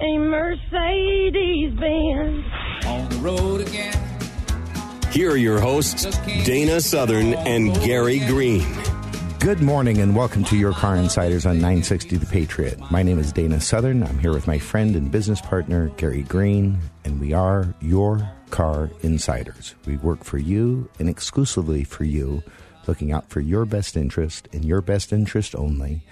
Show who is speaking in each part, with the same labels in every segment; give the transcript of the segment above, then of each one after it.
Speaker 1: a Mercedes Benz?
Speaker 2: On the road again.
Speaker 3: Here are your hosts, Dana Southern and Gary Green.
Speaker 4: Good morning and welcome to your Car Insiders on 960 The Patriot. My name is Dana Southern. I'm here with my friend and business partner, Gary Green, and we are your Car Insiders. We work for you and exclusively for you, looking out for your best interest and your best interest only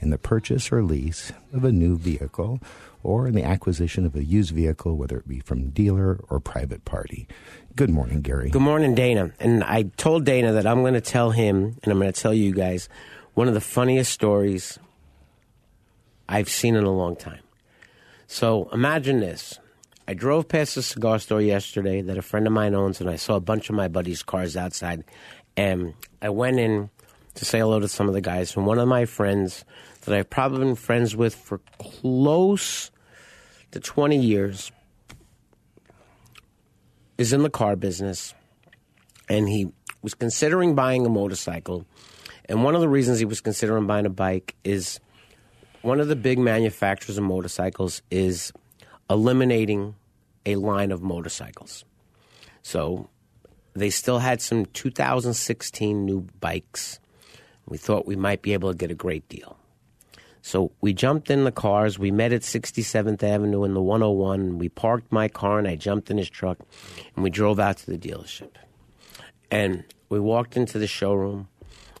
Speaker 4: in the purchase or lease of a new vehicle or in the acquisition of a used vehicle, whether it be from dealer or private party. Good morning, Gary.
Speaker 5: Good morning, Dana. And I told Dana that I'm going to tell him, and I'm going to tell you guys, one of the funniest stories I've seen in a long time. So imagine this. I drove past a cigar store yesterday that a friend of mine owns, and I saw a bunch of my buddies' cars outside. And I went in to say hello to some of the guys. And one of my friends that I've probably been friends with for close to 20 years is in the car business. And he was considering buying a motorcycle. And one of the reasons he was considering buying a bike is one of the big manufacturers of motorcycles is eliminating a line of motorcycles. So they still had some 2016 new bikes. We thought we might be able to get a great deal. So we jumped in the cars. We met at 67th Avenue in the 101. We parked my car and I jumped in his truck and we drove out to the dealership. And we walked into the showroom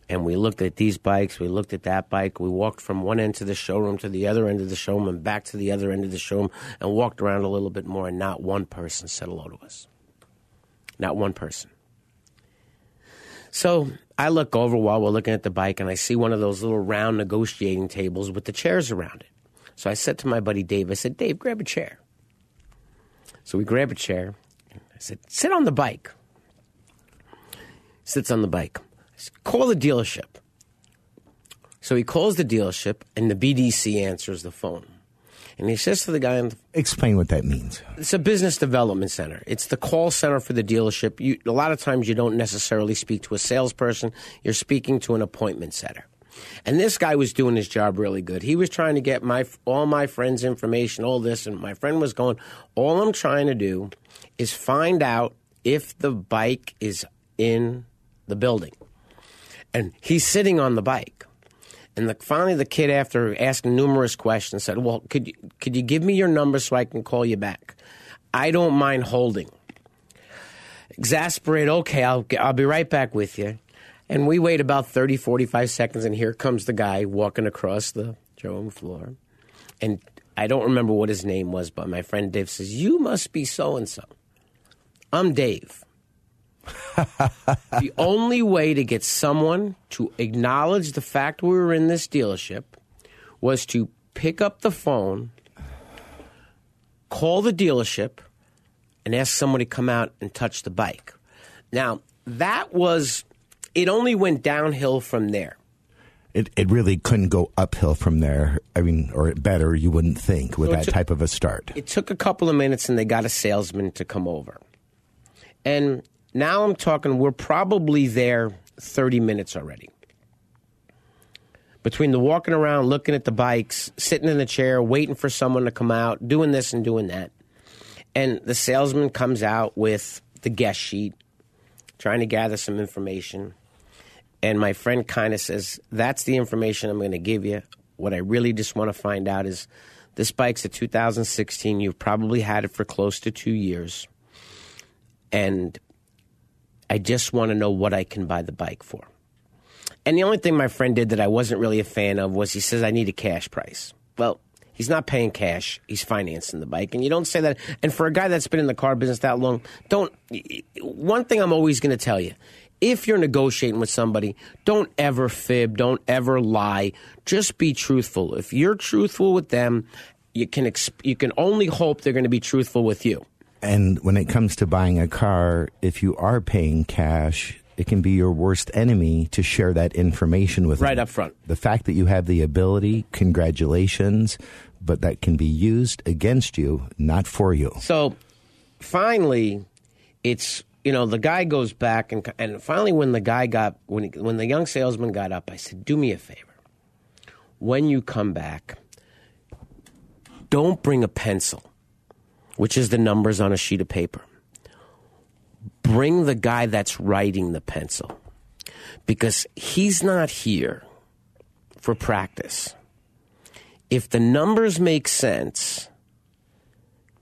Speaker 5: and we looked at these bikes. We looked at that bike. We walked from one end of the showroom to the other end of the showroom and back to the other end of the showroom and walked around a little bit more. And not one person said hello to us. Not one person. So I look over while we're looking at the bike and I see one of those little round negotiating tables with the chairs around it. So I said to my buddy Dave, I said, Dave, grab a chair. So we grab a chair. I said, sit on the bike. Sits on the bike. Said, Call the dealership. So he calls the dealership and the BDC answers the phone. And he says to the guy on the
Speaker 4: Explain what that means.
Speaker 5: it's a business development center. It's the call center for the dealership. You, a lot of times you don't necessarily speak to a salesperson. You're speaking to an appointment setter. And this guy was doing his job really good. He was trying to get my all my friends' information, all this, and my friend was going, all I'm trying to do is find out if the bike is in the building. And he's sitting on the bike. And the, finally, the kid, after asking numerous questions, said, "Well, could you could you give me your number so I can call you back? I don't mind holding." Exasperate. okay, I'll I'll be right back with you. And we wait about 30, 45 seconds, and here comes the guy walking across the showroom floor. And I don't remember what his name was, but my friend Dave says, "You must be so and so." I'm Dave. the only way to get someone to acknowledge the fact we were in this dealership was to pick up the phone, call the dealership, and ask somebody to come out and touch the bike. Now, that was, it only went downhill from there.
Speaker 4: It, it really couldn't go uphill from there. I mean, or better, you wouldn't think, with
Speaker 5: So
Speaker 4: that
Speaker 5: took-
Speaker 4: type of a start.
Speaker 5: It took a couple of minutes and they got a salesman to come over. And now I'm talking, we're probably there 30 minutes already. Between the walking around, looking at the bikes, sitting in the chair, waiting for someone to come out, doing this and doing that. And the salesman comes out with the guest sheet, trying to gather some information. And my friend kind of says, That's the information I'm going to give you. What I really just want to find out is This bike's a 2016. You've probably had it for close to two years. And I just want to know what I can buy the bike for. And the only thing my friend did that I wasn't really a fan of was he says, I need a cash price. Well, he's not paying cash, he's financing the bike. And you don't say that. And for a guy that's been in the car business that long, don't. One thing I'm always going to tell you if you're negotiating with somebody, don't ever fib, don't ever lie. Just be truthful. If you're truthful with them, you can exp- you can only hope they're going to be truthful with you.
Speaker 4: And when it comes to buying a car, if you are paying cash, it can be your worst enemy to share that information with
Speaker 5: Right
Speaker 4: them.
Speaker 5: up front.
Speaker 4: The fact that you have the ability, congratulations, but that can be used against you, not for you.
Speaker 5: So finally, it's you know the guy goes back and and finally when the guy got when he, when the young salesman got up, I said, "Do me a favor. When you come back, don't bring a pencil, which is the numbers on a sheet of paper. Bring the guy that's writing the pencil, because he's not here for practice. If the numbers make sense."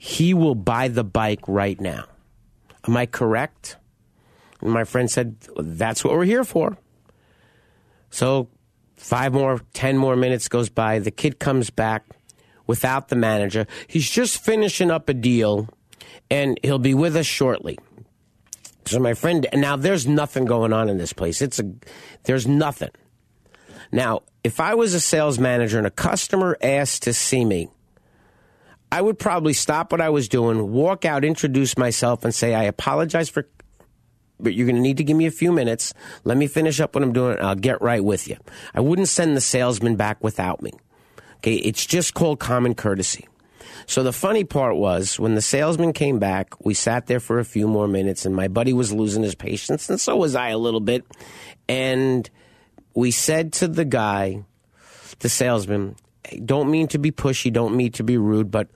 Speaker 5: he will buy the bike right now. Am I correct? And my friend said, That's what we're here for. So, five more, ten more minutes goes by. The kid comes back without the manager. He's just finishing up a deal, and he'll be with us shortly. So, my friend, now there's nothing going on in this place. It's a, there's nothing. Now, if I was a sales manager and a customer asked to see me, I would probably stop what I was doing, walk out, introduce myself, and say, I apologize for, but you're going to need to give me a few minutes. Let me finish up what I'm doing, and I'll get right with you. I wouldn't send the salesman back without me. Okay, it's just called common courtesy. So the funny part was when the salesman came back, we sat there for a few more minutes, and my buddy was losing his patience, and so was I a little bit. And we said to the guy, the salesman, don't mean to be pushy, don't mean to be rude, but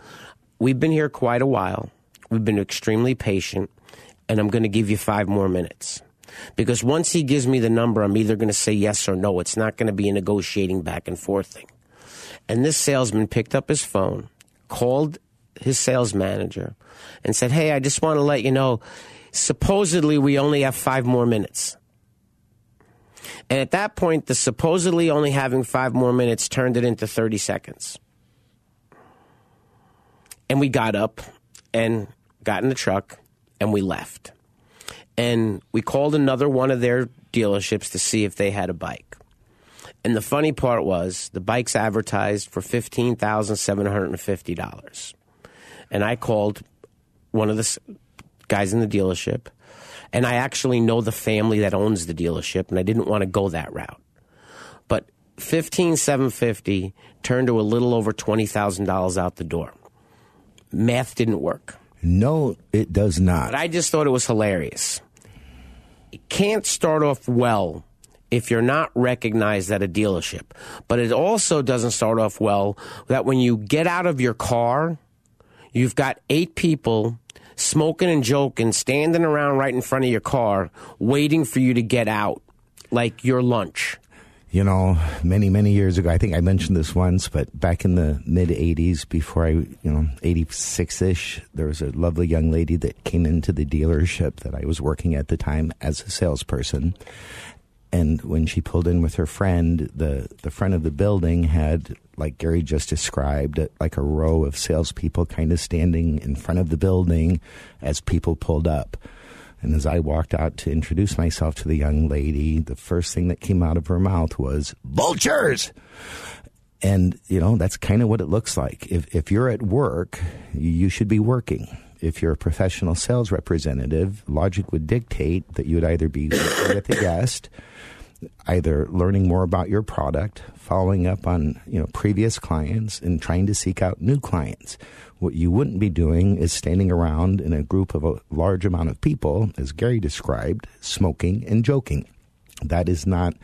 Speaker 5: we've been here quite a while. We've been extremely patient, and I'm going to give you five more minutes. Because once he gives me the number, I'm either going to say yes or no. It's not going to be a negotiating back and forth thing. And this salesman picked up his phone, called his sales manager, and said, Hey, I just want to let you know, supposedly we only have five more minutes. And at that point, the supposedly only having five more minutes turned it into 30 seconds. And we got up and got in the truck and we left. And we called another one of their dealerships to see if they had a bike. And the funny part was the bike's advertised for $15,750. And I called one of the guys in the dealership and I actually know the family that owns the dealership, and I didn't want to go that route. But fifteen seven fifty turned to a little over twenty thousand dollars out the door. Math didn't work,
Speaker 4: No, it does not.
Speaker 5: but I just thought it was hilarious. It can't start off well if you're not recognized at a dealership, but it also doesn't start off well that when you get out of your car, you've got eight people smoking and joking, standing around right in front of your car, waiting for you to get out, like your lunch.
Speaker 4: You know, many, many years ago, I think I mentioned this once, but back in the mid 80s, before I, you know, 86 ish, there was a lovely young lady that came into the dealership that I was working at the time as a salesperson. And when she pulled in with her friend, the, the front of the building had, like Gary just described, uh, like a row of salespeople kind of standing in front of the building as people pulled up. And as I walked out to introduce myself to the young lady, the first thing that came out of her mouth was vultures. And, you know, that's kind of what it looks like. If, if you're at work, you should be working. If you're a professional sales representative, logic would dictate that you would either be with a guest, either learning more about your product, following up on you know previous clients, and trying to seek out new clients. What you wouldn't be doing is standing around in a group of a large amount of people, as Gary described, smoking and joking. That is not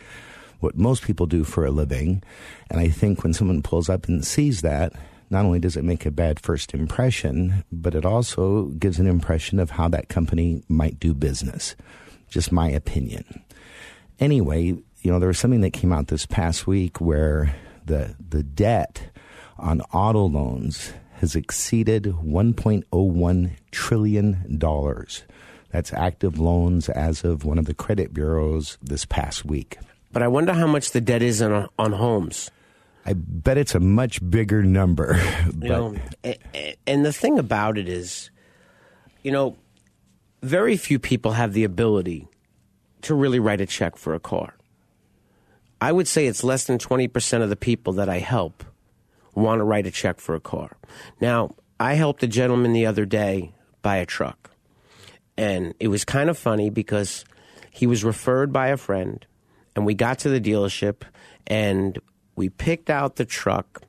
Speaker 4: what most people do for a living. And I think when someone pulls up and sees that, not only does it make a bad first impression, but it also gives an impression of how that company might do business. Just my opinion. Anyway, you know, there was something that came out this past week where the the debt on auto loans has exceeded $1.01 trillion. That's active loans as of one of the credit bureaus this past week.
Speaker 5: But I wonder how much the debt is on, on homes.
Speaker 4: I bet it's a much bigger number.
Speaker 5: You know, and the thing about it is, you know, very few people have the ability to really write a check for a car. I would say it's less than 20% of the people that I help want to write a check for a car. Now, I helped a gentleman the other day buy a truck. And it was kind of funny because he was referred by a friend, and we got to the dealership and we picked out the truck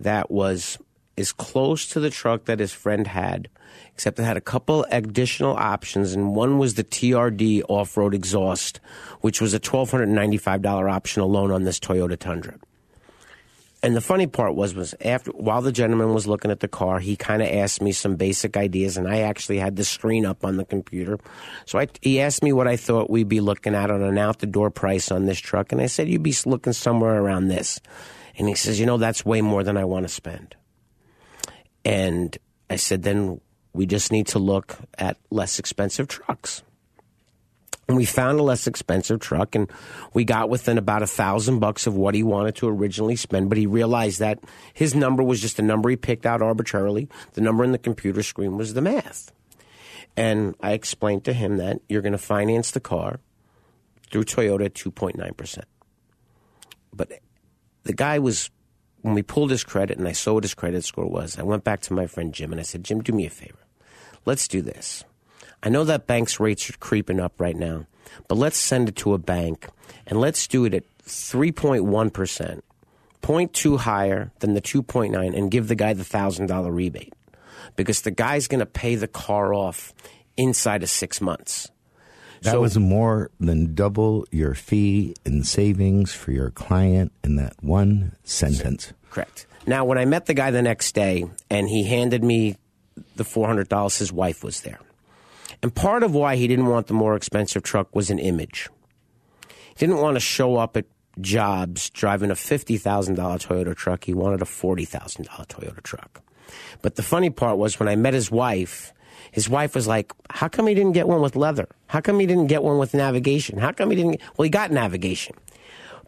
Speaker 5: that was as close to the truck that his friend had, except it had a couple additional options, and one was the TRD off road exhaust, which was a $1,295 option alone on this Toyota Tundra. And the funny part was, was after while the gentleman was looking at the car, he kind of asked me some basic ideas, and I actually had the screen up on the computer. So I, he asked me what I thought we'd be looking at on an out the door price on this truck, and I said you'd be looking somewhere around this. And he says, you know, that's way more than I want to spend. And I said, then we just need to look at less expensive trucks. And we found a less expensive truck, and we got within about a thousand bucks of what he wanted to originally spend. But he realized that his number was just a number he picked out arbitrarily. The number in the computer screen was the math. And I explained to him that you're going to finance the car through Toyota at 2.9%. But the guy was, when we pulled his credit and I saw what his credit score was, I went back to my friend Jim and I said, Jim, do me a favor. Let's do this. I know that banks' rates are creeping up right now, but let's send it to a bank and let's do it at 3.1%, 0.2 higher than the 2.9, and give the guy the $1,000 rebate. Because the guy's going to pay the car off inside of six months.
Speaker 4: That
Speaker 5: So-
Speaker 4: was more than double your fee in savings for your client in that one sentence.
Speaker 5: Correct. Now, when I met the guy the next day and he handed me the $400, his wife was there. And part of why he didn't want the more expensive truck was an image. He didn't want to show up at jobs driving a $50,000 Toyota truck. He wanted a $40,000 Toyota truck. But the funny part was when I met his wife, his wife was like, How come he didn't get one with leather? How come he didn't get one with navigation? How come he didn't? Well, he got navigation.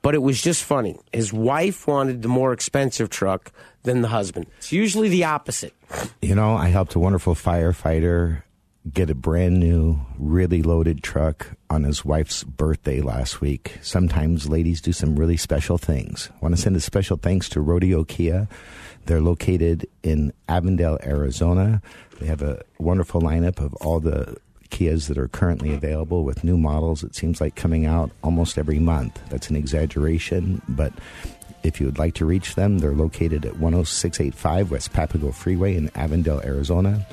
Speaker 5: But it was just funny. His wife wanted the more expensive truck than the husband. It's usually the opposite.
Speaker 4: You know, I helped a wonderful firefighter get a brand new, really loaded truck on his wife's birthday last week. Sometimes ladies do some really special things. I want to send a special thanks to Rodeo Kia. They're located in Avondale, Arizona. They have a wonderful lineup of all the Kias that are currently available with new models. It seems like coming out almost every month. That's an exaggeration, but if you would like to reach them, they're located at 10685 West Papago Freeway in Avondale, Arizona.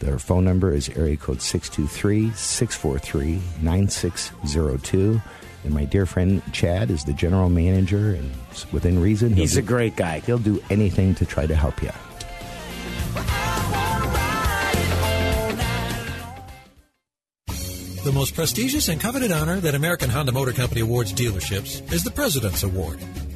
Speaker 4: Their phone number is area code 623 643 9602. And my dear friend Chad is the general manager, and within reason,
Speaker 5: He's
Speaker 4: do-
Speaker 5: a great guy.
Speaker 4: He'll do anything to try to help you.
Speaker 6: The most prestigious and coveted honor that American Honda Motor Company awards dealerships is the President's Award.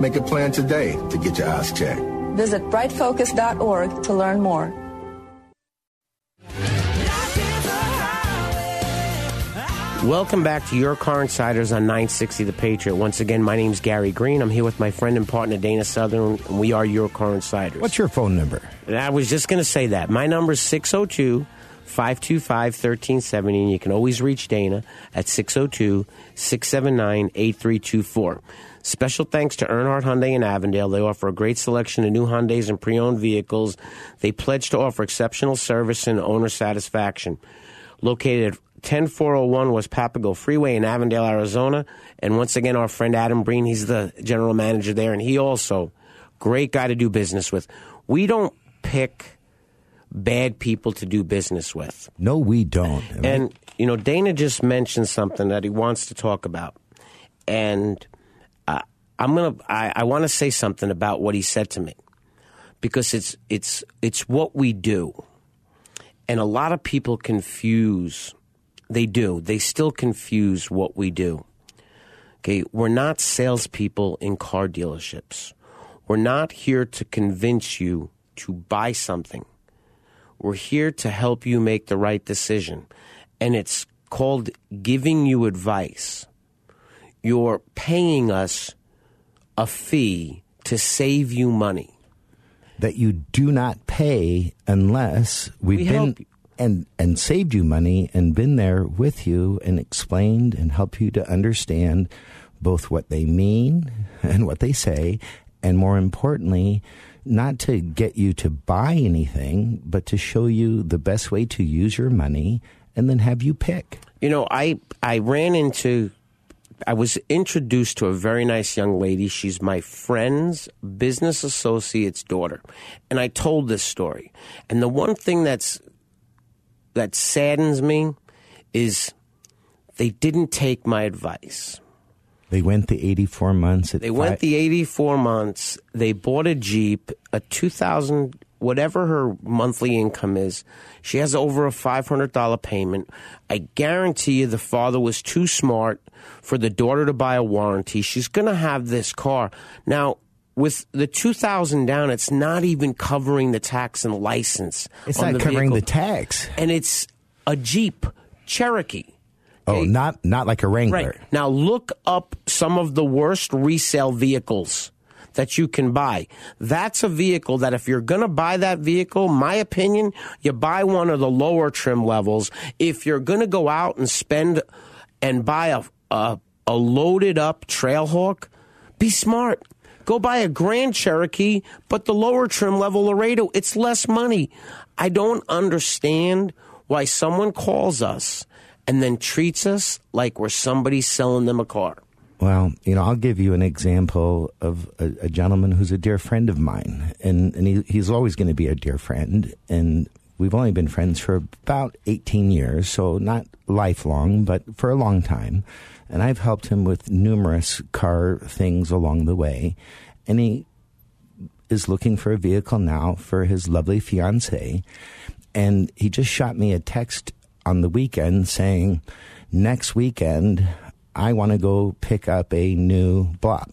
Speaker 7: Make a plan today to get your eyes checked.
Speaker 8: Visit brightfocus.org to learn more.
Speaker 5: Welcome back to Your Car Insiders on 960 The Patriot. Once again, my name is Gary Green. I'm here with my friend and partner Dana Southern, and we are Your Car Insiders.
Speaker 4: What's your phone number?
Speaker 5: And I was just going to say that. My number is 602 525 1370, and you can always reach Dana at 602 679 8324. Special thanks to Earnhardt Hyundai in Avondale. They offer a great selection of new Hyundais and pre owned vehicles. They pledge to offer exceptional service and owner satisfaction. Located at 10401 West Papago Freeway in Avondale, Arizona. And once again, our friend Adam Breen, he's the general manager there, and he also, great guy to do business with. We don't pick bad people to do business with.
Speaker 4: No, we don't.
Speaker 5: And, you know, Dana just mentioned something that he wants to talk about. And I'm going to, I want to say something about what he said to me because it's, it's, it's what we do. And a lot of people confuse, they do, they still confuse what we do. Okay, we're not salespeople in car dealerships. We're not here to convince you to buy something. We're here to help you make the right decision. And it's called giving you advice. You're paying us a fee to save you money.
Speaker 4: That you do not pay unless we've
Speaker 5: We
Speaker 4: been and and saved you money and been there with you and explained and helped you to understand both what they mean and what they say and more importantly not to get you to buy anything but to show you the best way to use your money and then have you pick
Speaker 5: You know, I I ran into I was introduced to a very nice young lady. She's my friend's business associate's daughter. And I told this story. And the one thing that's that saddens me is they didn't take my advice.
Speaker 4: they went the 84 months at
Speaker 5: They went the 84 months. They bought a Jeep, a 2000, whatever her monthly income is. She has over a $500 payment. I guarantee you the father was too smart for the daughter to buy a warranty. She's going to have this car. Now, with the 2000 down, it's not even covering the tax and license.
Speaker 4: it's not
Speaker 5: the
Speaker 4: covering
Speaker 5: vehicle.
Speaker 4: the tax
Speaker 5: And it's a Jeep Cherokee.
Speaker 4: oh not not like a wrangler
Speaker 5: Right. Now look up some of the worst resale vehicles that you can buy. That's a vehicle that if you're going to buy that vehicle, my opinion, you buy one of the lower trim levels. If you're going to go out and spend and buy a, a, a loaded up Trailhawk, be smart. Go buy a Grand Cherokee, but the lower trim level Laredo, it's less money. I don't understand why someone calls us and then treats us like we're somebody selling them a car.
Speaker 4: Well, you know, I'll give you an example of a, a gentleman who's a dear friend of mine, and, and he, he's always going to be a dear friend. And we've only been friends for about 18 years, so not lifelong, but for a long time. And I've helped him with numerous car things along the way. And he is looking for a vehicle now for his lovely fiancee. And he just shot me a text on the weekend saying, next weekend, I want to go pick up a new block.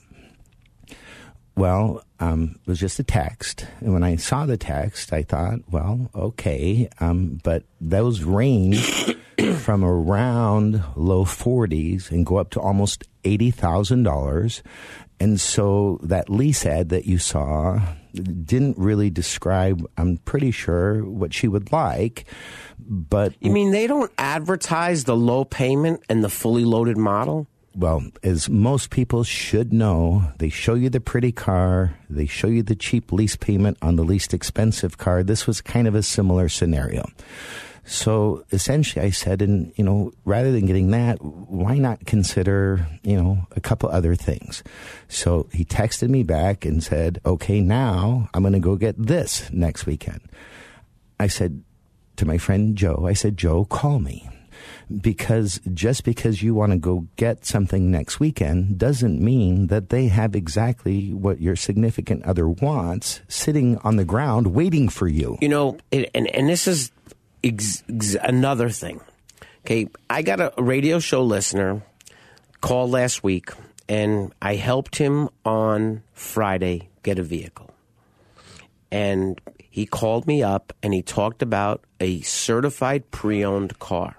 Speaker 4: Well, um, it was just a text. And when I saw the text, I thought, well, okay. Um, but those range from around low 40s and go up to almost $80,000. And so that lease ad that you saw didn't really describe, I'm pretty sure, what she would like. But
Speaker 5: You mean they don't advertise the low payment and the fully loaded model?
Speaker 4: well, as most people should know, they show you the pretty car, they show you the cheap lease payment on the least expensive car. This was kind of a similar scenario. So essentially, I said, and you know, rather than getting that, why not consider, you know, a couple other things? So he texted me back and said, okay, now I'm going to go get this next weekend. I said to my friend Joe, I said, Joe, call me because just because you want to go get something next weekend doesn't mean that they have exactly what your significant other wants sitting on the ground waiting for you.
Speaker 5: You know, it, and and this is ex, ex, another thing. Okay, I got a radio show listener call last week, and I helped him on Friday get a vehicle, and he called me up and he talked about a certified pre-owned car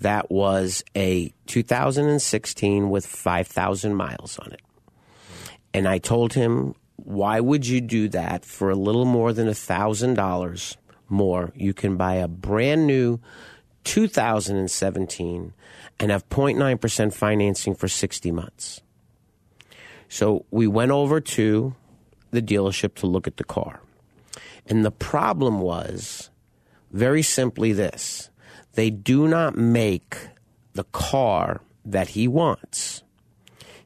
Speaker 5: that was a 2016 with 5,000 miles on it. And I told him, why would you do that for a little more than a $1,000 more? You can buy a brand new 2017 and have 0.9% financing for 60 months. So we went over to the dealership to look at the car. And the problem was very simply this they do not make the car that he wants.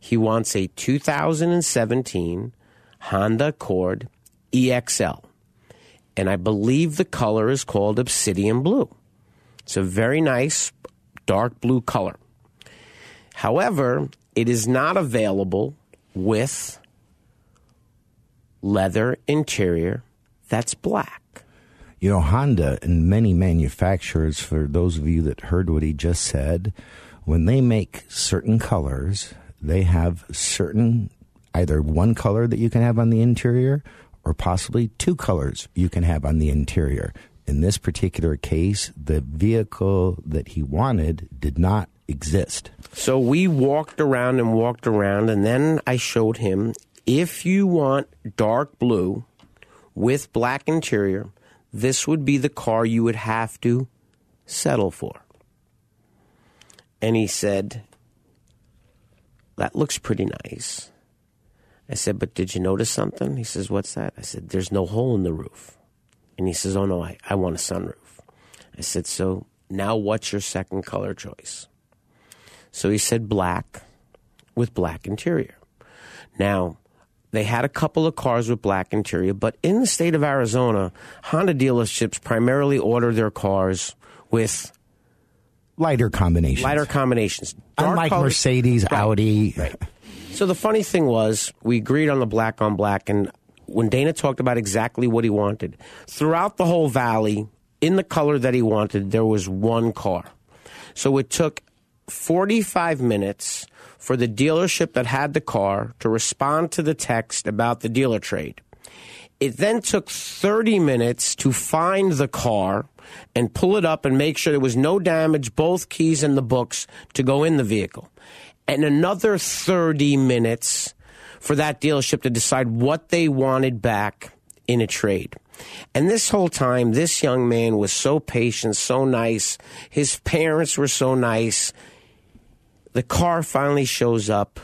Speaker 5: He wants a 2017 Honda Accord EXL. And I believe the color is called Obsidian Blue. It's a very nice dark blue color. However, it is not available with leather interior that's black.
Speaker 4: You know, Honda and many manufacturers, for those of you that heard what he just said, when they make certain colors, they have certain either one color that you can have on the interior or possibly two colors you can have on the interior. In this particular case, the vehicle that he wanted did not exist.
Speaker 5: So we walked around and walked around, and then I showed him if you want dark blue with black interior, this would be the car you would have to settle for. And he said, That looks pretty nice. I said, But did you notice something? He says, What's that? I said, There's no hole in the roof. And he says, Oh no, I, I want a sunroof. I said, So now what's your second color choice? So he said, Black with black interior. Now, they had a couple of cars with black interior, but in the state of Arizona, Honda dealerships primarily order their cars with
Speaker 4: lighter combinations.
Speaker 5: Lighter combinations. Dark
Speaker 4: Unlike
Speaker 5: colors-
Speaker 4: Mercedes,
Speaker 5: Right,
Speaker 4: Audi.
Speaker 5: right. So the funny thing was, we agreed on the black on black, and when Dana talked about exactly what he wanted, throughout the whole valley, in the color that he wanted, there was one car. So it took 45 minutes for the dealership that had the car to respond to the text about the dealer trade. It then took 30 minutes to find the car and pull it up and make sure there was no damage, both keys and the books to go in the vehicle. And another 30 minutes for that dealership to decide what they wanted back in a trade. And this whole time, this young man was so patient, so nice. His parents were so nice. The car finally shows up.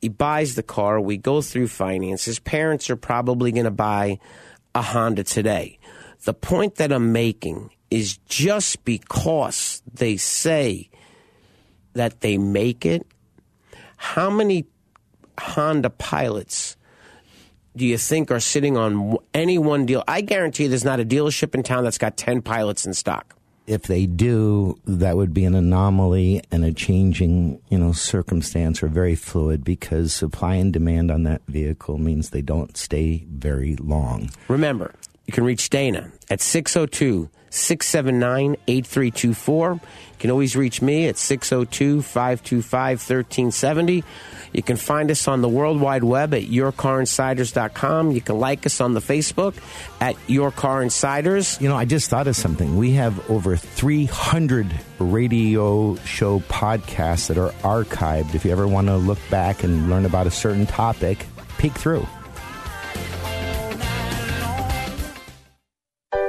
Speaker 5: He buys the car. We go through finance. His parents are probably going to buy a Honda today. The point that I'm making is just because they say that they make it, how many Honda pilots do you think are sitting on any one deal? I guarantee you, there's not a dealership in town that's got 10 pilots in stock.
Speaker 4: if they do, that would be an anomaly and a changing, you know, circumstance or very fluid because supply and demand on that vehicle means they don't stay very long.
Speaker 5: Remember, you can reach Dana at 602 679 8324. You can always reach me at 602 525 1370. You can find us on the World Wide Web at yourcarinsiders.com. You can like us on the Facebook at Your Car Insiders.
Speaker 4: You know, I just thought of something. We have over 300 radio show podcasts that are archived. If you ever want to look back and learn about a certain topic, peek through.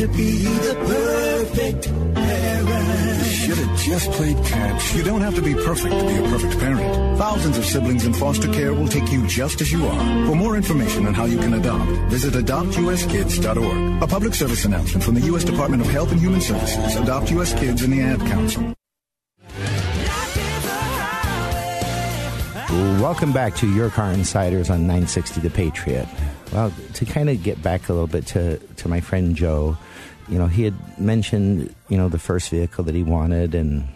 Speaker 9: to be the perfect parent.
Speaker 10: Should have just played catch. You don't have to be perfect to be a perfect parent. Thousands of siblings in foster care will take you just as you are. For more information on how you can adopt, visit adoptuskids.org. A public service announcement from the U.S. Department of Health and Human Services, Adopt U.S. Kids, and the Ad Council.
Speaker 4: Welcome back to Your Car Insiders on 960 The Patriot. Well, to kind of get back a little bit to, to my friend Joe, you know, he had mentioned, you know, the first vehicle that he wanted, and,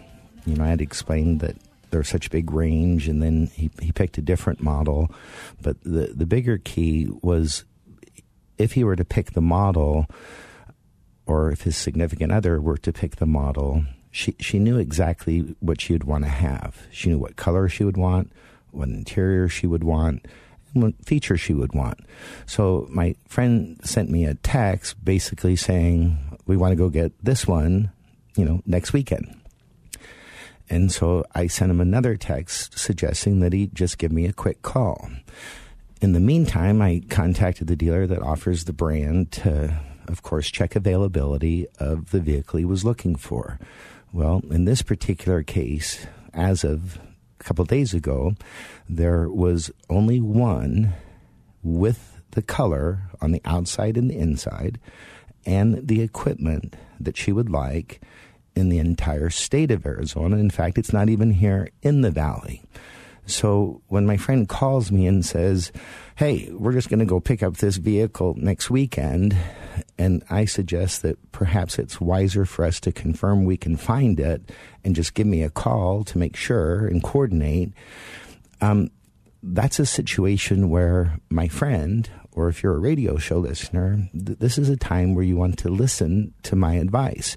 Speaker 4: you know, I had explained that there's such a big range, and then he, he picked a different model. But the, the bigger key was if he were to pick the model, or if his significant other were to pick the model, she, she knew exactly what she would want to have. She knew what color she would want, what interior she would want, features she would want. So my friend sent me a text basically saying, we want to go get this one, you know, next weekend. And so I sent him another text suggesting that he just give me a quick call. In the meantime, I contacted the dealer that offers the brand to, of course, check availability of the vehicle he was looking for. Well, in this particular case, as of a couple days ago, there was only one with the color on the outside and the inside and the equipment that she would like in the entire state of Arizona. In fact, it's not even here in the valley. So when my friend calls me and says, Hey, we're just going to go pick up this vehicle next weekend, and I suggest that perhaps it's wiser for us to confirm we can find it and just give me a call to make sure and coordinate. Um, that's a situation where my friend, or if you're a radio show listener, th- this is a time where you want to listen to my advice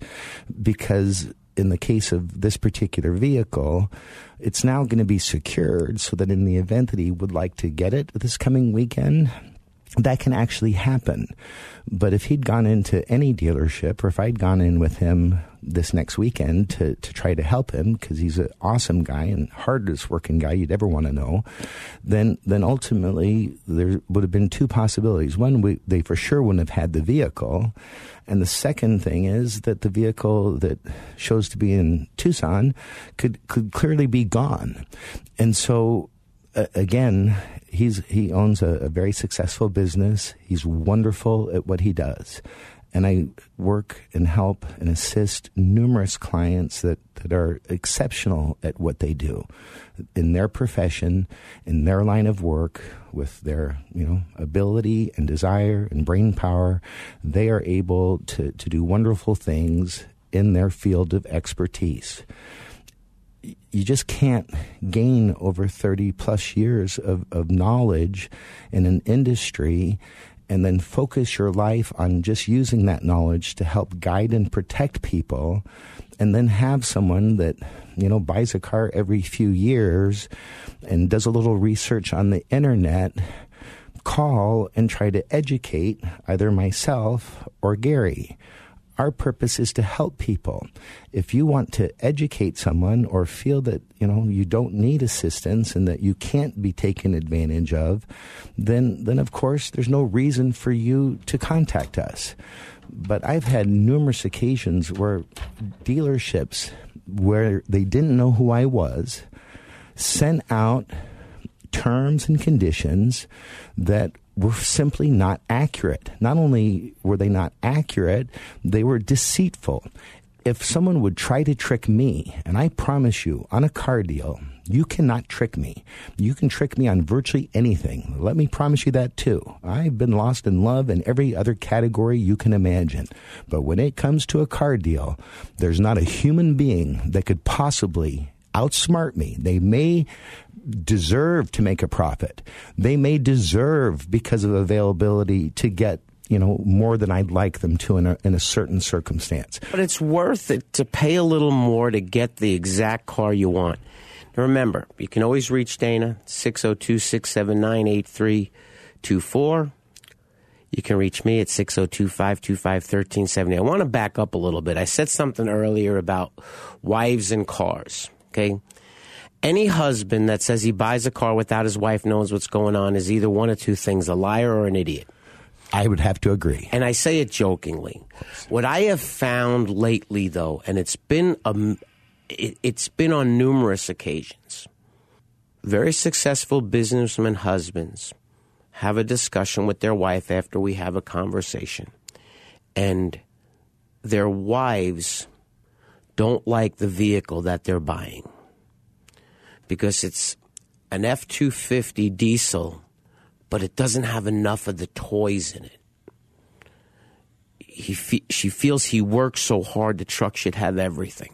Speaker 4: because in the case of this particular vehicle, it's now going to be secured so that in the event that he would like to get it this coming weekend, that can actually happen. But if he'd gone into any dealership or if I'd gone in with him this next weekend to, to try to help him because he's an awesome guy and hardest working guy you'd ever want to know, then then ultimately there would have been two possibilities. One, we, they for sure wouldn't have had the vehicle. And the second thing is that the vehicle that shows to be in Tucson could, could clearly be gone. And so uh, again, he's he owns a, a, very successful business. He's wonderful at what he does, and I work and help and assist numerous clients that that are exceptional at what they do in their profession, in their line of work, with their you know ability and desire and brain power. They are able to to do wonderful things in their field of expertise you just can't gain over 30 plus years of, of knowledge in an industry and then focus your life on just using that knowledge to help guide and protect people and then have someone that you know buys a car every few years and does a little research on the internet call and try to educate either myself or Gary our purpose is to help people. If you want to educate someone or feel that, you know, you don't need assistance and that you can't be taken advantage of, then then of course there's no reason for you to contact us. But I've had numerous occasions where dealerships where they didn't know who I was sent out terms and conditions that were simply not accurate. Not only were they not accurate, they were deceitful. If someone would try to trick me, and I promise you, on a car deal, you cannot trick me. You can trick me on virtually anything. Let me promise you that too. I've been lost in love in every other category you can imagine. But when it comes to a car deal, there's not a human being that could possibly outsmart me. They may deserve to make a profit. They may deserve, because of availability, to get you know more than I'd like them to in a, in a certain circumstance.
Speaker 5: But it's worth it to pay a little more to get the exact car you want. Now remember, you can always reach Dana 602 679 8324. You can reach me at 602 525 1370. I want to back up a little bit. I said something earlier about wives and cars. Okay any husband that says he buys a car without his wife knows what's going on is either one of two things a liar or an idiot.
Speaker 4: I would have to agree.
Speaker 5: And I say it jokingly. What I have found lately, though, and it's been a, it, it's been on numerous occasions, very successful businessmen husbands have a discussion with their wife after we have a conversation, and their wives don't like the vehicle that they're buying because it's an F 250 diesel, but it doesn't have enough of the toys in it. He fe- she feels he works so hard, the truck should have everything.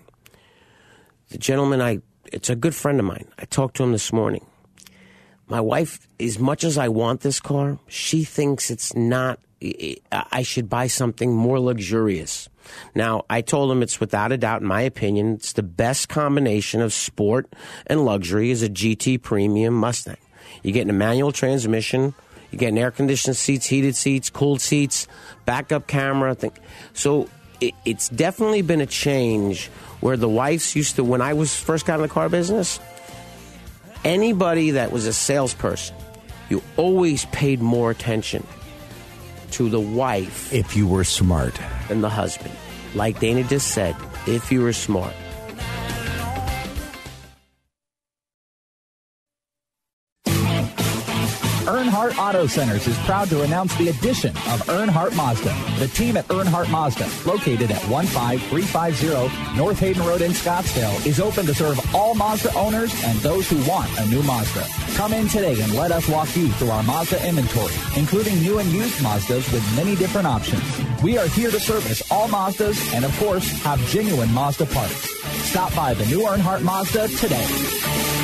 Speaker 5: The gentleman, I, it's a good friend of mine. I talked to him this morning. My wife, as much as I want this car, she thinks it's not, I should buy something more luxurious. Now, I told him it's without a doubt, in my opinion, it's the best combination of sport and luxury is a GT Premium Mustang. You get a manual transmission, you get air conditioned seats, heated seats, cooled seats, backup camera. Thing. So it, it's definitely been a change where the wives used to, when I was first got in the car business, anybody that was a salesperson, you always paid more attention to the wife.
Speaker 4: If you were smart.
Speaker 5: Than the husband. Like Dana just said, if you were smart.
Speaker 11: Earnhardt Auto Centers is proud to announce the addition of Earnhardt Mazda. The team at Earnhardt Mazda, located at 15350 North Hayden Road in Scottsdale, is open to serve all Mazda owners and those who want a new Mazda. Come in today and let us walk you through our Mazda inventory, including new and used Mazdas with many different options. We are here to service all Mazdas and, of course, have genuine Mazda parts. Stop by the new Earnhardt Mazda today.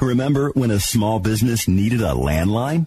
Speaker 12: Remember when a small business needed a landline?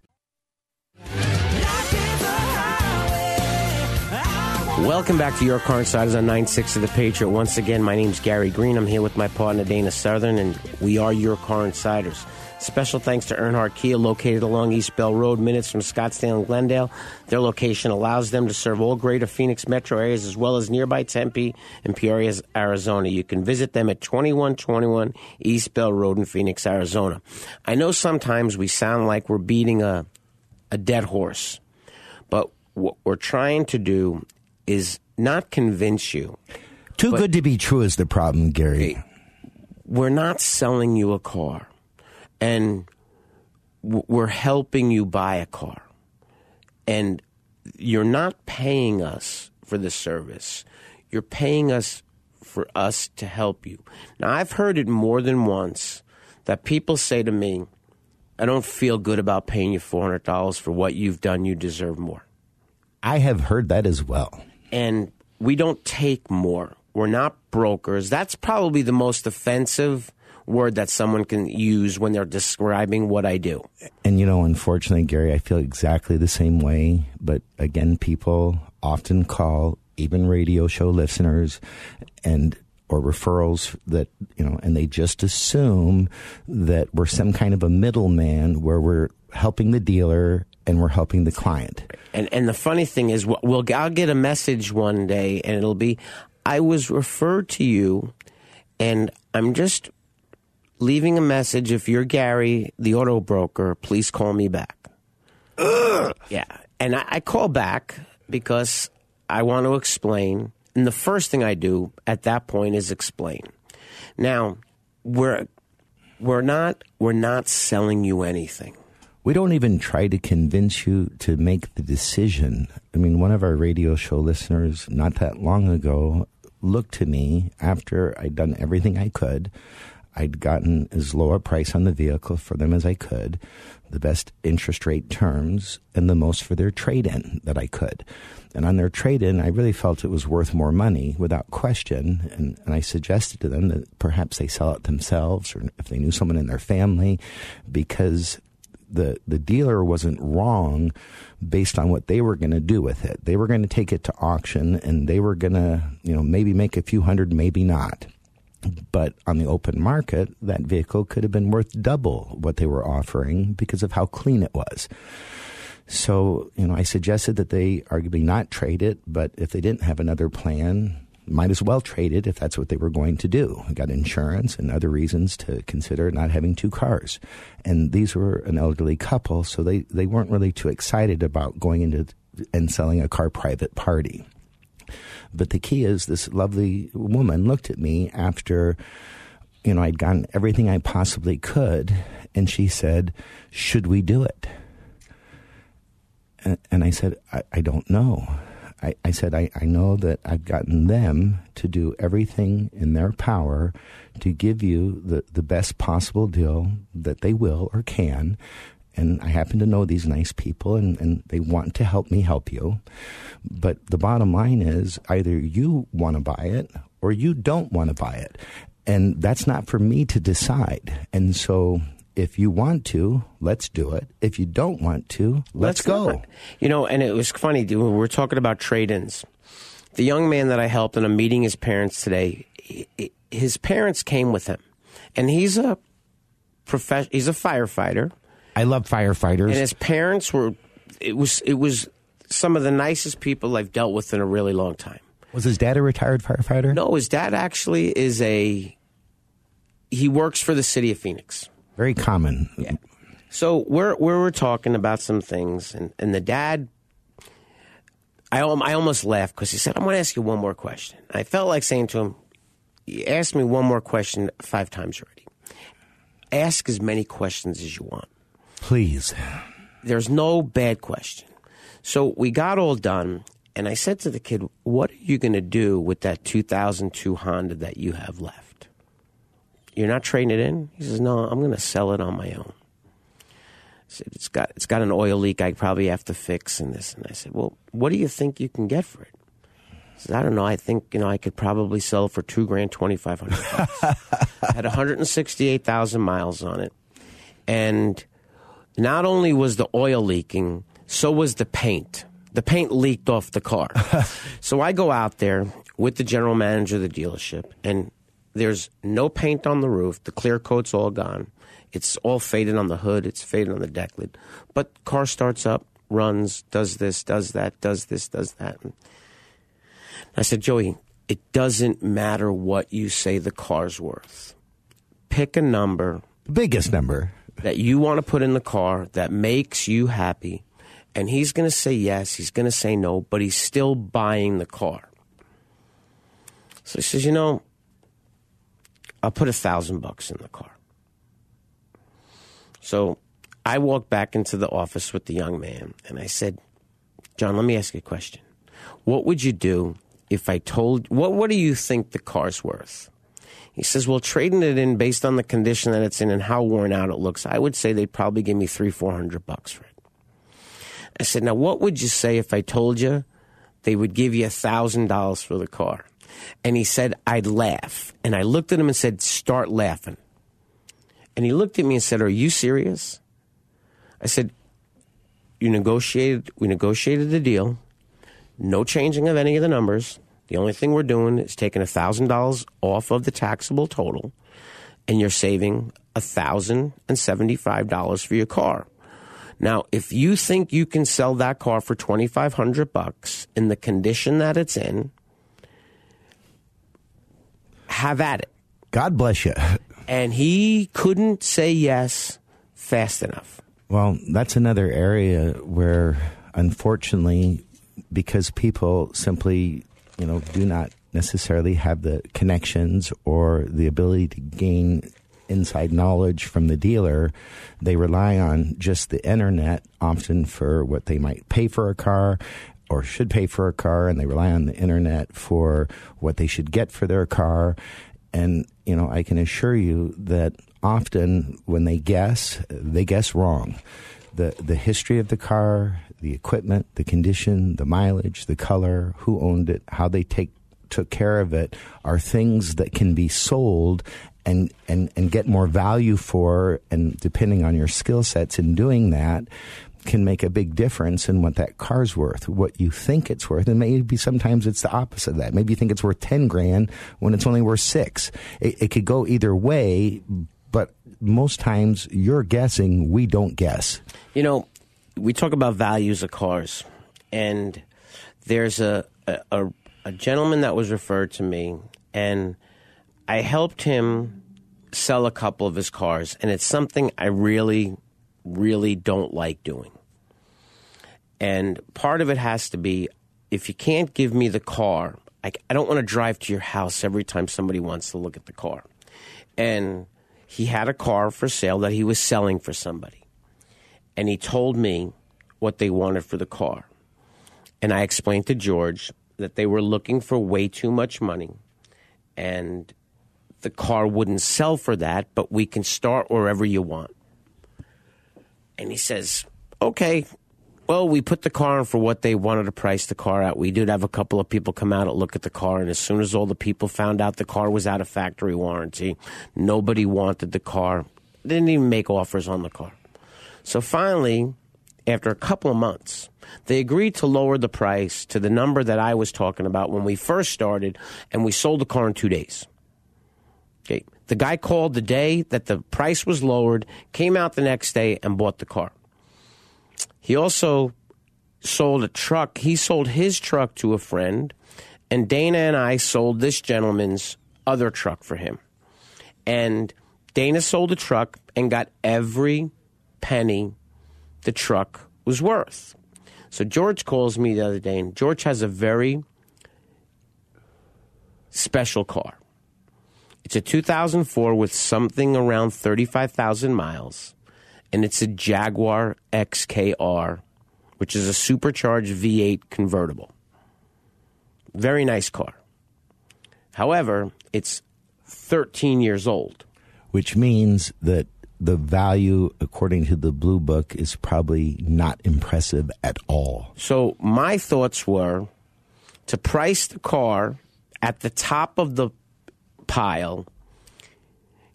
Speaker 5: Welcome back to Your Car Insiders on 960 The Patriot. Once again, my name's Gary Green. I'm here with my partner Dana Southern, and we are Your Car Insiders. Special thanks to Earnhardt Kia, located along East Bell Road, minutes from Scottsdale and Glendale. Their location allows them to serve all greater Phoenix metro areas as well as nearby Tempe and Peoria, Arizona. You can visit them at 2121 East Bell Road in Phoenix, Arizona. I know sometimes we sound like we're beating a, a dead horse, but what we're trying to do is not convince you.
Speaker 4: Too good to be true is the problem, Gary.
Speaker 5: We're not selling you a car, and we're helping you buy a car. And you're not paying us for the service, you're paying us for us to help you. Now, I've heard it more than once that people say to me, I don't feel good about paying you $400 for what you've done. You deserve more.
Speaker 4: I have heard that as well.
Speaker 5: And we don't take more. We're not brokers. That's probably the most offensive word that someone can use when they're describing what I do.
Speaker 4: And you know, unfortunately, Gary, I feel exactly the same way. But again, people often call, even radio show listeners, and or referrals that you know, and they just assume that we're some kind of a middleman where we're helping the dealer and we're helping the client.
Speaker 5: And and the funny thing is, we'll, we'll I'll get a message one day, and it'll be, I was referred to you, and I'm just leaving a message. If you're Gary, the auto broker, please call me back. Yeah, and I, I call back because I want to explain. And the first thing I do at that point is explain. Now, we're we're not we're not selling you anything.
Speaker 4: We don't even try to convince you to make the decision. I mean, one of our radio show listeners not that long ago looked to me after I'd done everything I could. I'd gotten as low a price on the vehicle for them as I could, the best interest rate terms, and the most for their trade in that I could. And on their trade in, I really felt it was worth more money without question. And, and I suggested to them that perhaps they sell it themselves or if they knew someone in their family because the the dealer wasn't wrong based on what they were going to do with it. They were going to take it to auction and they were going to, you know, maybe make a few hundred, maybe not. But on the open market, that vehicle could have been worth double what they were offering because of how clean it was. So, you know, I suggested that they arguably not trade it, but if they didn't have another plan, might as well trade it if that's what they were going to do. We got insurance and other reasons to consider not having two cars. And these were an elderly couple, so they, they weren't really too excited about going into and selling a car private party. But the key is this lovely woman looked at me after, you know, I'd gotten everything I possibly could, and she said, Should we do it? And, and I said, I, I don't know. I, I said, I, I know that I've gotten them to do everything in their power to give you the, the best possible deal that they will or can. and I happen to know these nice people, and, and they want to help me help you. But the bottom line is either you want to buy it or you don't want to buy it. And that's not for me to decide. And so if you want to, let's do it. If you don't want to, let's, go.
Speaker 5: not. You know, and it was funny. We were talking about trade-ins. The young man that I helped, and I'm meeting his parents today. His parents came with him, and he's a prof- He's a firefighter.
Speaker 4: I love firefighters.
Speaker 5: And his parents were. It was. It was some of the nicest people I've dealt with in a really long time.
Speaker 4: Was his dad a retired firefighter?
Speaker 5: No, his dad actually is a. He works for the city of Phoenix.
Speaker 4: Very common.
Speaker 5: Yeah. So we're we were talking about some things, and, and the dad. I I almost laughed because he said, "I'm going to ask you one more question." I felt like saying to him, "You asked me one more question five times already. Ask as many questions as you want.
Speaker 4: Please.
Speaker 5: There's no bad question." So we got all done, and I said to the kid, "What are you going to do with that 2002 Honda that you have left? You're not trading it in?" He says, "No, I'm going to sell it on my own." I said, it's got it's got an oil leak I probably have to fix and this and I said, Well, what do you think you can get for it? He said, I don't know, I think, you know, I could probably sell it for two grand twenty five hundred bucks. Had hundred and sixty eight thousand miles on it. And not only was the oil leaking, so was the paint. The paint leaked off the car. so I go out there with the general manager of the dealership and there's no paint on the roof. The clear coat's all gone. It's all faded on the hood. It's faded on the deck lid. But car starts up, runs, does this, does that, does this, does that. And I said, Joey, it doesn't matter what you say the car's worth. Pick a number.
Speaker 4: The biggest number.
Speaker 5: That you want to put in the car that makes you happy. And he's going to say yes, he's going to say no, but he's still buying the car. So he says, you know, I'll put a thousand bucks in the car. So I walked back into the office with the young man and I said, John, let me ask you a question. What would you do if I told what what do you think the car's worth? He says, Well, trading it in based on the condition that it's in and how worn out it looks, I would say they'd probably give me three, four hundred bucks for it. I said, Now what would you say if I told you they would give you a thousand dollars for the car? And he said, I'd laugh. And I looked at him and said, Start laughing. And he looked at me and said, Are you serious? I said, You negotiated we negotiated the deal. No changing of any of the numbers. The only thing we're doing is taking thousand dollars off of the taxable total, and you're saving thousand and seventy-five dollars for your car. Now, if you think you can sell that car for twenty-five hundred bucks in the condition that it's in, have at it.
Speaker 4: God bless you.
Speaker 5: And he couldn't say yes fast enough.
Speaker 4: Well, that's another area where, unfortunately, because people simply, you know, do not necessarily have the connections or the ability to gain inside knowledge from the dealer, they rely on just the internet often for what they might pay for a car or should pay for a car, and they rely on the internet for what they should get for their car. And, you know, I can assure you that often when they guess, they guess wrong. The, the history of the car, the equipment, the condition, the mileage, the color, who owned it, how they take took care of it are things that can be sold and and and get more value for and depending on your skill sets in doing that can make a big difference in what that car's worth, what you think it's worth, and maybe sometimes it's the opposite of that. Maybe you think it's worth ten grand when it's only worth six. It, it could go either way, but most times you're guessing. We don't guess.
Speaker 5: You know, we talk about values of cars, and there's a, a, a gentleman that was referred to me, and I helped him sell a couple of his cars, and it's something I really, really don't like doing. And part of it has to be if you can't give me the car, I, I don't want to drive to your house every time somebody wants to look at the car. And he had a car for sale that he was selling for somebody. And he told me what they wanted for the car. And I explained to George that they were looking for way too much money and the car wouldn't sell for that, but we can start wherever you want. And he says, okay, well, we put the car in for what they wanted to price the car at. We did have a couple of people come out and look at the car, and as soon as all the people found out the car was out of factory warranty, nobody wanted the car. They didn't even make offers on the car. So finally, after a couple of months, they agreed to lower the price to the number that I was talking about when we first started, and we sold the car in two days. Okay. The guy called the day that the price was lowered, came out the next day, and bought the car. He also sold a truck. He sold his truck to a friend, and Dana and I sold this gentleman's other truck for him. And Dana sold the truck and got every penny the truck was worth. So George calls me the other day, and George has a very special car. It's a 2004 with something around 35,000 miles, and it's a Jaguar XKR, which is a supercharged V8 convertible. Very nice car. However, it's 13 years old.
Speaker 4: Which means that the value, according to the Blue Book, is probably not impressive at all.
Speaker 5: So my thoughts were to price the car at the top of the pile.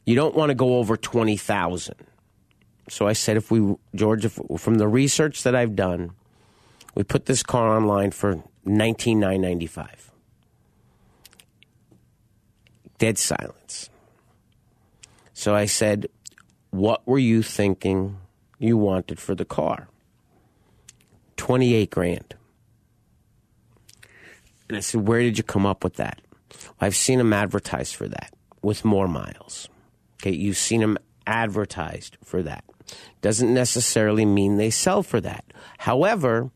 Speaker 5: You don't want to go over twenty thousand. So I said, if we, George, if, from the research that I've done, we put this car online for nineteen nine ninety five. Dead silence. So I said, what were you thinking you wanted for the car? 28 grand. And I said, Where did you come up with that? I've seen them advertised for that with more miles. Okay, you've seen them advertised for that. Doesn't necessarily mean they sell for that. However,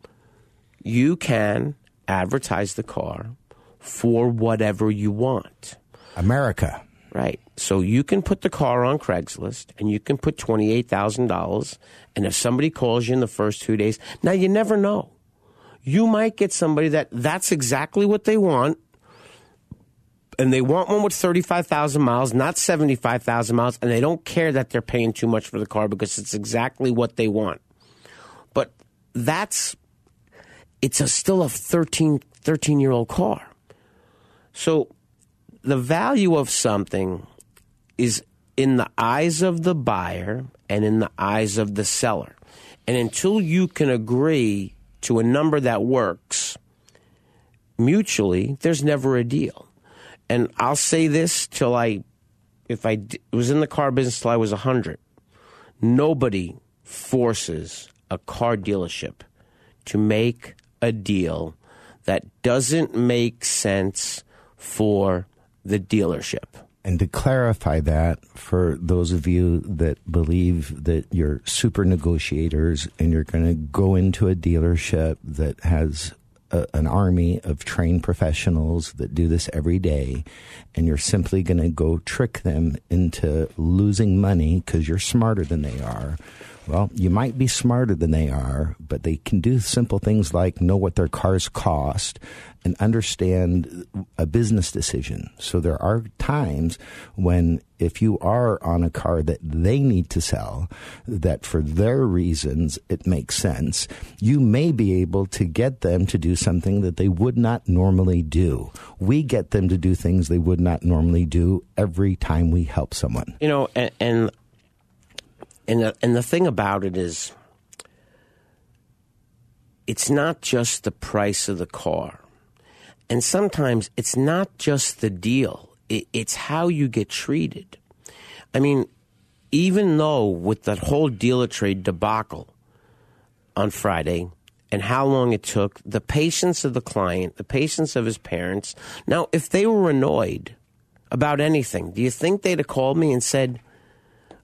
Speaker 5: you can advertise the car for whatever you want.
Speaker 4: America.
Speaker 5: Right. So you can put the car on Craigslist and you can put $28,000. And if somebody calls you in the first two days, now you never know. You might get somebody that that's exactly what they want. And they want one with 35,000 miles, not 75,000 miles. And they don't care that they're paying too much for the car because it's exactly what they want. But that's, it's a, still a 13, 13 year old car. So the value of something is in the eyes of the buyer and in the eyes of the seller. And until you can agree to a number that works mutually, there's never a deal. And I'll say this till I, if I was in the car business till I was 100, nobody forces a car dealership to make a deal that doesn't make sense for the dealership.
Speaker 4: And to clarify that, for those of you that believe that you're super negotiators and you're going to go into a dealership that has a, an army of trained professionals that do this every day, and you're simply going to go trick them into losing money because you're smarter than they are. Well, you might be smarter than they are, but they can do simple things like know what their cars cost and understand a business decision. So there are times when if you are on a car that they need to sell, that for their reasons it makes sense, you may be able to get them to do something that they would not normally do. We get them to do things they would not normally do every time we help someone.
Speaker 5: You know, and and and the, and the thing about it is, it's not just the price of the car, and sometimes it's not just the deal. It, it's how you get treated. I mean, even though with that whole dealer trade debacle on Friday, and how long it took, the patience of the client, the patience of his parents. Now, if they were annoyed about anything, do you think they'd have called me and said,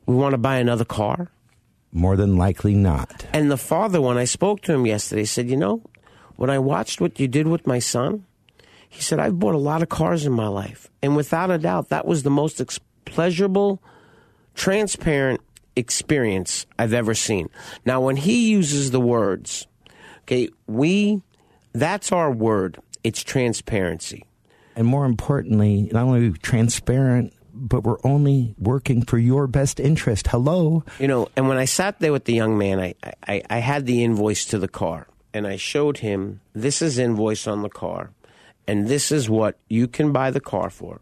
Speaker 5: We want to buy another car?
Speaker 4: More than likely not.
Speaker 5: And the father, when I spoke to him yesterday, said, You know, when I watched what you did with my son, he said, I've bought a lot of cars in my life. And without a doubt, that was the most ex- pleasurable, transparent experience I've ever seen. Now, when he uses the words, okay, we, that's our word, it's transparency.
Speaker 4: And more importantly, not only transparent, but we're only working for your best interest. Hello.
Speaker 5: You know, and when I sat there with the young man, I, I, I had the invoice to the car, and I showed him this is invoice on the car, and this is what you can buy the car for.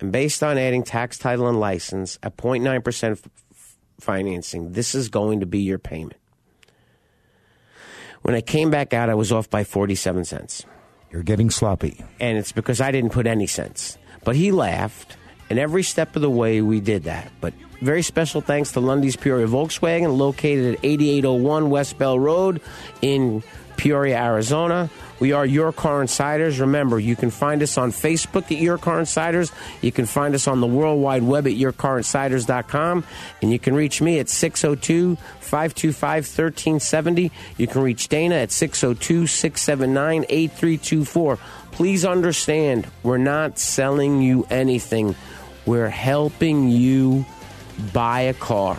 Speaker 5: And based on adding tax, title, and license at 0.9% f- financing, this is going to be your payment. When I came back out, I was off by 47 cents.
Speaker 4: You're getting sloppy.
Speaker 5: And it's because I didn't put any cents. But he laughed, and every step of the way we did that. But very special thanks to Lunde's Peoria Volkswagen, located at 8801 West Bell Road in Peoria, Arizona. We are Your Car Insiders. Remember, you can find us on Facebook at Your Car Insiders. You can find us on the World Wide Web at YourCarInsiders.com. And you can reach me at 602 525 1370. You can reach Dana at 602 679 8324. Please understand, we're not selling you anything, we're helping you buy a car.